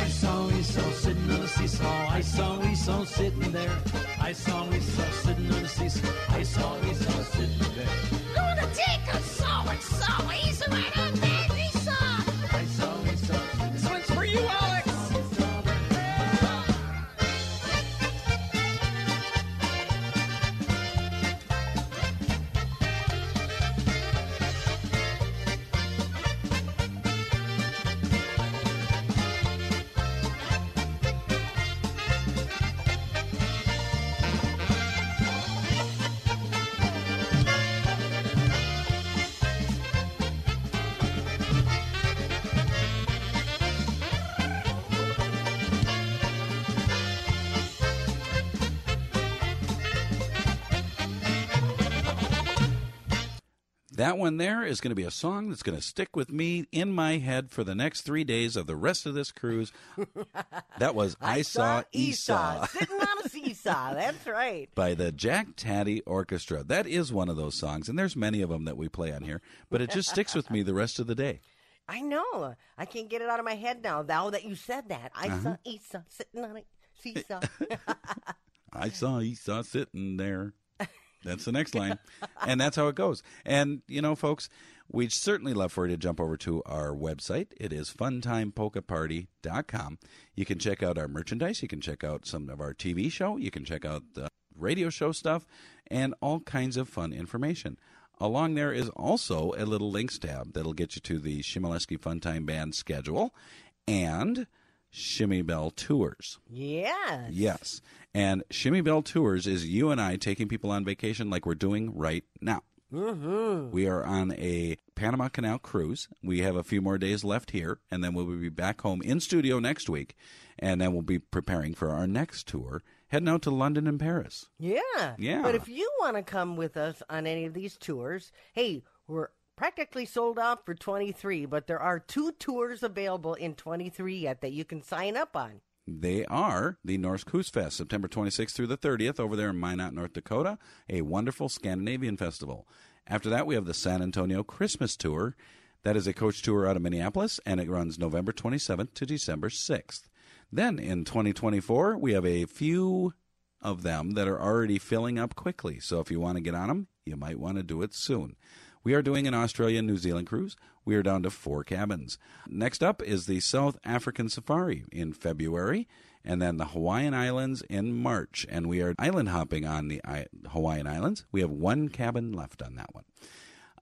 S26: I saw we saw sitting on the seesaw. I saw we saw sitting there. I saw we saw sitting on the seesaw. I saw we saw sitting there.
S27: Gonna take a saw and saw he's right off that
S8: one there is going to be a song that's going to stick with me in my head for the next three days of the rest of this cruise. (laughs) That was I, Saw Esau
S9: Sitting on a seesaw. (laughs) That's right.
S8: by the Jack Tady Orchestra. That is one of those songs, and there's many of them that we play on here, but it just sticks with me the rest of the day. (laughs)
S9: I know. I can't get it out of my head now. Now that you said that, I
S8: Uh-huh.
S9: saw Esau sitting on a seesaw.
S8: I saw Esau sitting there. That's the next line. And that's how it goes. And, you know, folks, we'd certainly love for you to jump over to our website. It is funtimepolkaparty.com. You can check out our merchandise. You can check out some of our TV show. You can check out the radio show stuff and all kinds of fun information. Along there is also a little links tab that'll get you to the Chmielewski Funtime Band schedule and Chmiebell Tours.
S9: yes.
S8: Yes. And Chmiebell Tours is you and I taking people on vacation like we're doing right now.
S9: Mm-hmm.
S8: We are on a Panama Canal cruise. We have a few more days left here, and then we'll be back home in studio next week. And then we'll be preparing for our next tour, heading out to London and Paris.
S9: Yeah.
S8: Yeah.
S9: But if you want to come with us on any of these tours, hey, we're practically sold out for 23, but there are two tours available in 23 yet that you can sign up on.
S8: They are the Norsk Høstfest, September 26th through the 30th over there in Minot, North Dakota, a wonderful Scandinavian festival. After that, we have the San Antonio Christmas Tour. That is a coach tour out of Minneapolis, and it runs November 27th to December 6th. Then in 2024, we have a few of them that are already filling up quickly. So if you want to get on them, you might want to do it soon. We are doing an Australia New Zealand cruise. We are down to four cabins. Next up is the South African Safari in February, and then the Hawaiian Islands in March. And we are island hopping on the I- Hawaiian Islands. We have one cabin left on that one.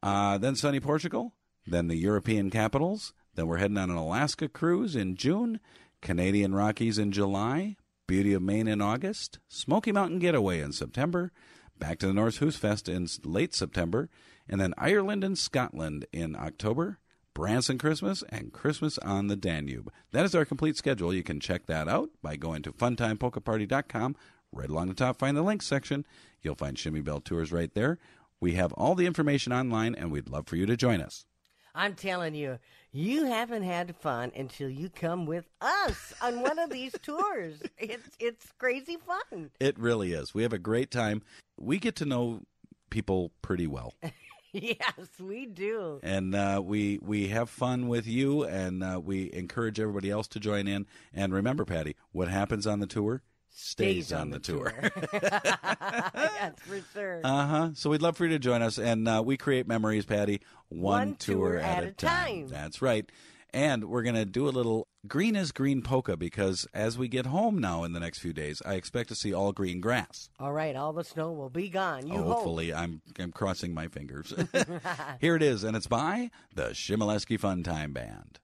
S8: Uh, then sunny Portugal, then the European capitals. Then we're heading on an Alaska cruise in June, Canadian Rockies in July, Beauty of Maine in August, Smoky Mountain Getaway in September, back to the Norsk Høstfest in late September, and then Ireland and Scotland in October, Branson Christmas, and Christmas on the Danube. That is our complete schedule. You can check that out by going to funtimepolkaparty.com. Right along the top, find the links section. You'll find Chmiebell Tours right there. We have all the information online, and we'd love for you to join us.
S9: I'm telling you, you haven't had fun until you come with us on one of these tours. (laughs) It's it's crazy fun.
S8: It really is. We have a great time. We get to know people pretty well. (laughs) (laughs)
S9: yes, we do.
S8: and uh, we we have fun with you, and uh, we encourage everybody else to join in. And remember, Patty, what happens on the tour stays, on, the, tour.
S9: That's (laughs) (laughs) for sure.
S8: uh huh. So we'd love for you to join us, and uh, we create memories, Patty, one,
S9: One tour at a time.
S8: That's right. And we're going to do a little green is green polka because as we get home now in the next few days, I expect to see all green grass.
S9: All right, all the snow will be gone. You
S8: oh,
S9: hope.
S8: hopefully, I'm I'm crossing my fingers. (laughs) Here it is, and it's by the Chmielewski Fun Time Band.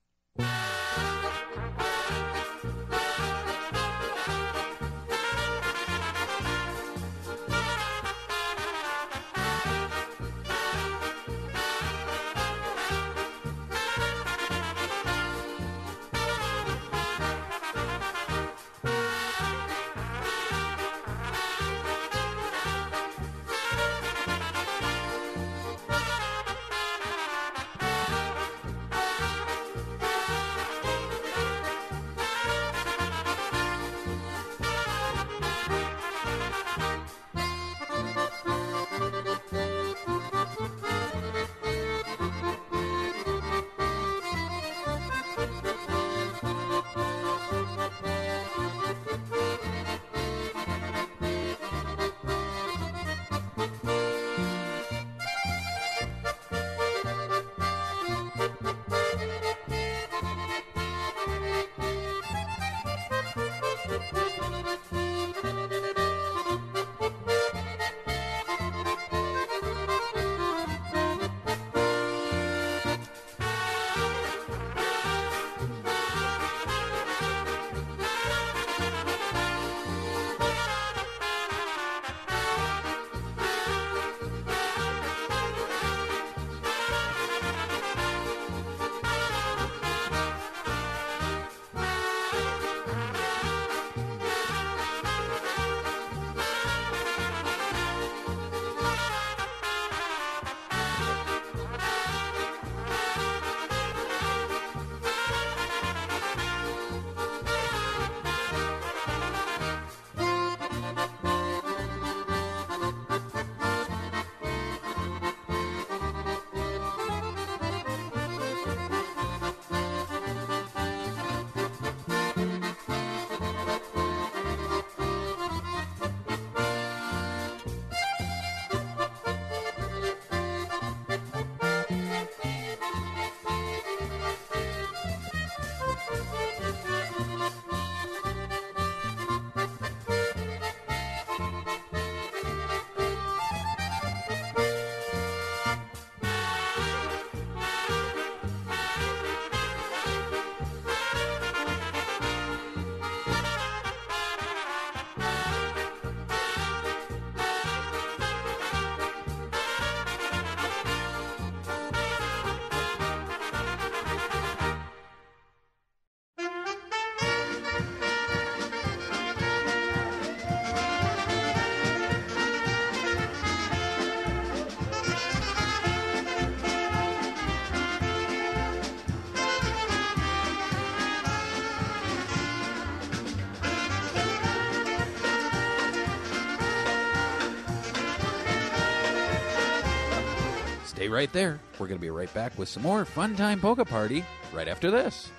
S14: Right there. We're going to be right back with some more Fun Time Polka Party right after this.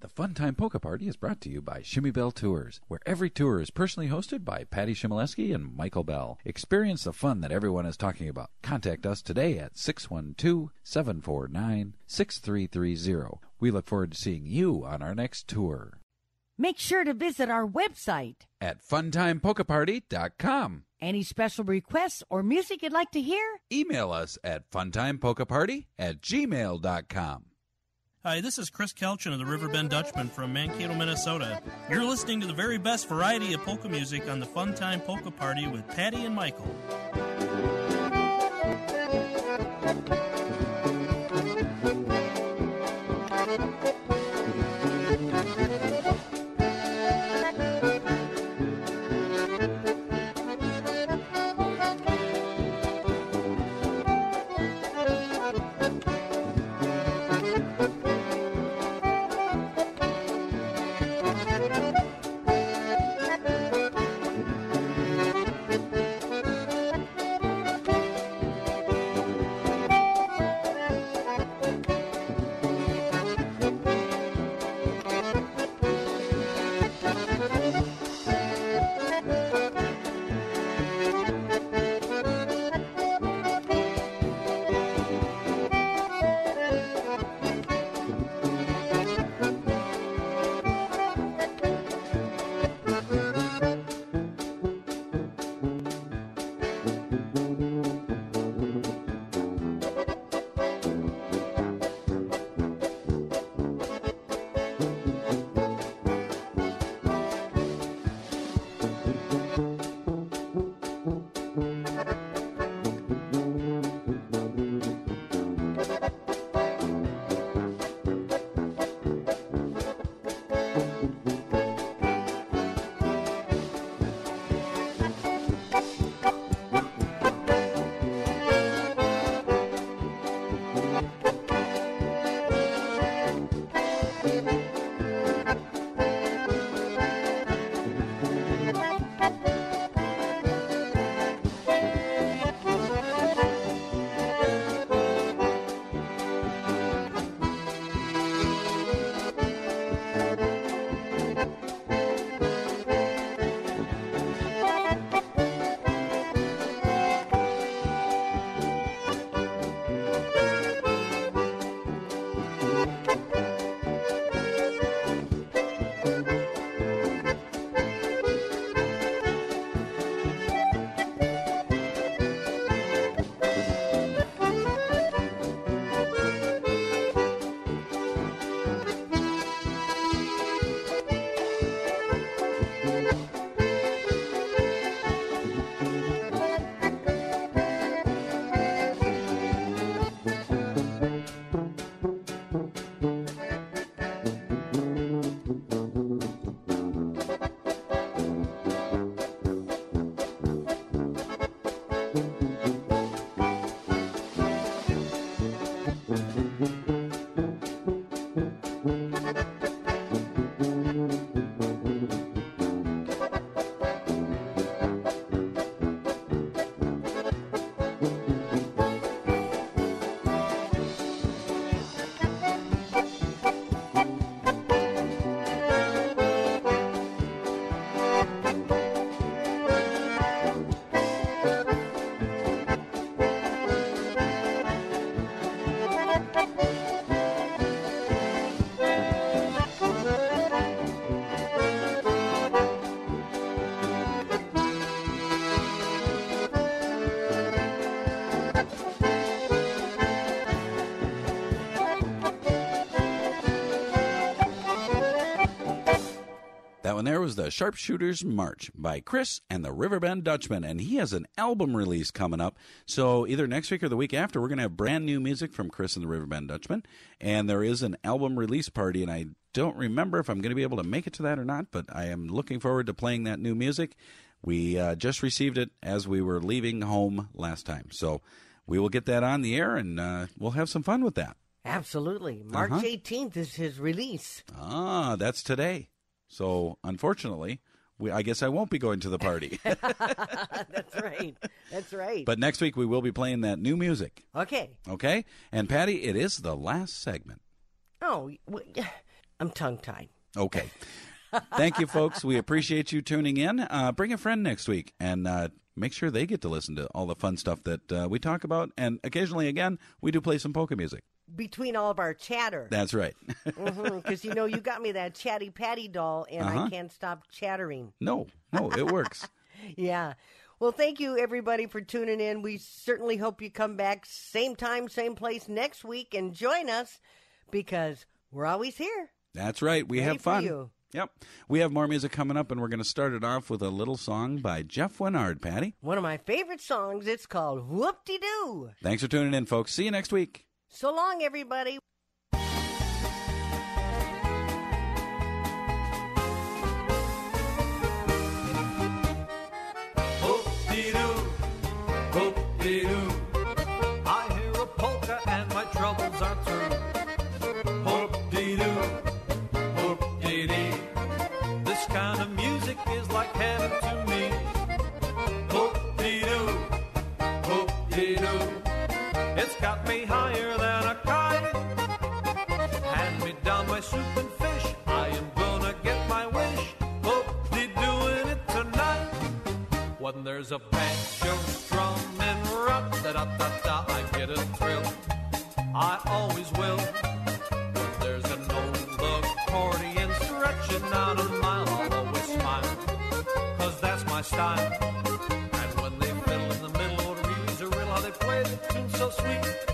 S14: The Fun Time Polka Party is brought to you by Chmiebell Tours, where every tour is personally hosted by Patty Chmielewski and Michael Bell. Experience the fun that everyone is talking about. Contact us today at 612 749 6330. We look forward to seeing you on our next tour
S1: Make sure to visit our website.
S14: at funtimepolkaparty.com.
S1: Any special requests or music you'd like to hear?
S14: Email us at funtimepokaparty at gmail.com.
S28: Hi, this is Chris Kelchin of the Riverbend Dutchman from Mankato, Minnesota. You're listening to the very best variety of polka music on the Funtime Polka Party with Patty and Michael.
S8: One there was the Sharpshooters March by Chris and the Riverbend Dutchman, and he has an album release coming up. So either next week or the week after, we're going to have brand new music from Chris and the Riverbend Dutchman, and there is an album release party, and I don't remember if I'm going to be able to make it to that or not, but I am looking forward to playing that new music. We uh, just received it as we were leaving home last time, so we will get that on the air, and uh, we'll have some fun with that.
S9: Absolutely. March
S8: Uh-huh.
S9: 18th is his release.
S8: Ah, that's today. So unfortunately, we, I guess I won't be going to the party. (laughs)
S9: That's right. That's right.
S8: but next week we will be playing that new music.
S9: okay.
S8: Okay? And Patty, it is the last segment.
S9: Oh, (sighs) I'm tongue tied.
S8: Okay. Thank you, folks. We appreciate you tuning in. Uh, bring a friend next week and uh, make sure they get to listen to all the fun stuff that uh, we talk about. And occasionally, again, we do play some polka music.
S9: Between all of our chatter.
S8: That's right. (laughs)
S9: Because, you know, you got me that chatty patty doll, and
S8: Uh-huh.
S9: I can't stop chattering.
S8: no, no, it works. (laughs)
S9: Yeah. Well, thank you, everybody, for tuning in. We certainly hope you come back same time, same place next week and join us because we're always here.
S8: That's right. We
S9: Ready
S8: have fun.
S9: you.
S8: Yep. We have more music coming up, and we're going to start it off with a little song by Jeff Winard, Patty.
S9: One of my favorite songs. It's called Whoop De Doo.
S8: Thanks for tuning in, folks. See you next week.
S9: So long, everybody.
S15: Hoop-dee-doo, hoop-dee-doo. There's a banjo strumming rock da da da da, I get a thrill. I always will. When there's an old accordion stretching out a mile, I'll always smile. Cause that's my style. And when they fiddle in the middle, or reels a real how they play the tune so sweet.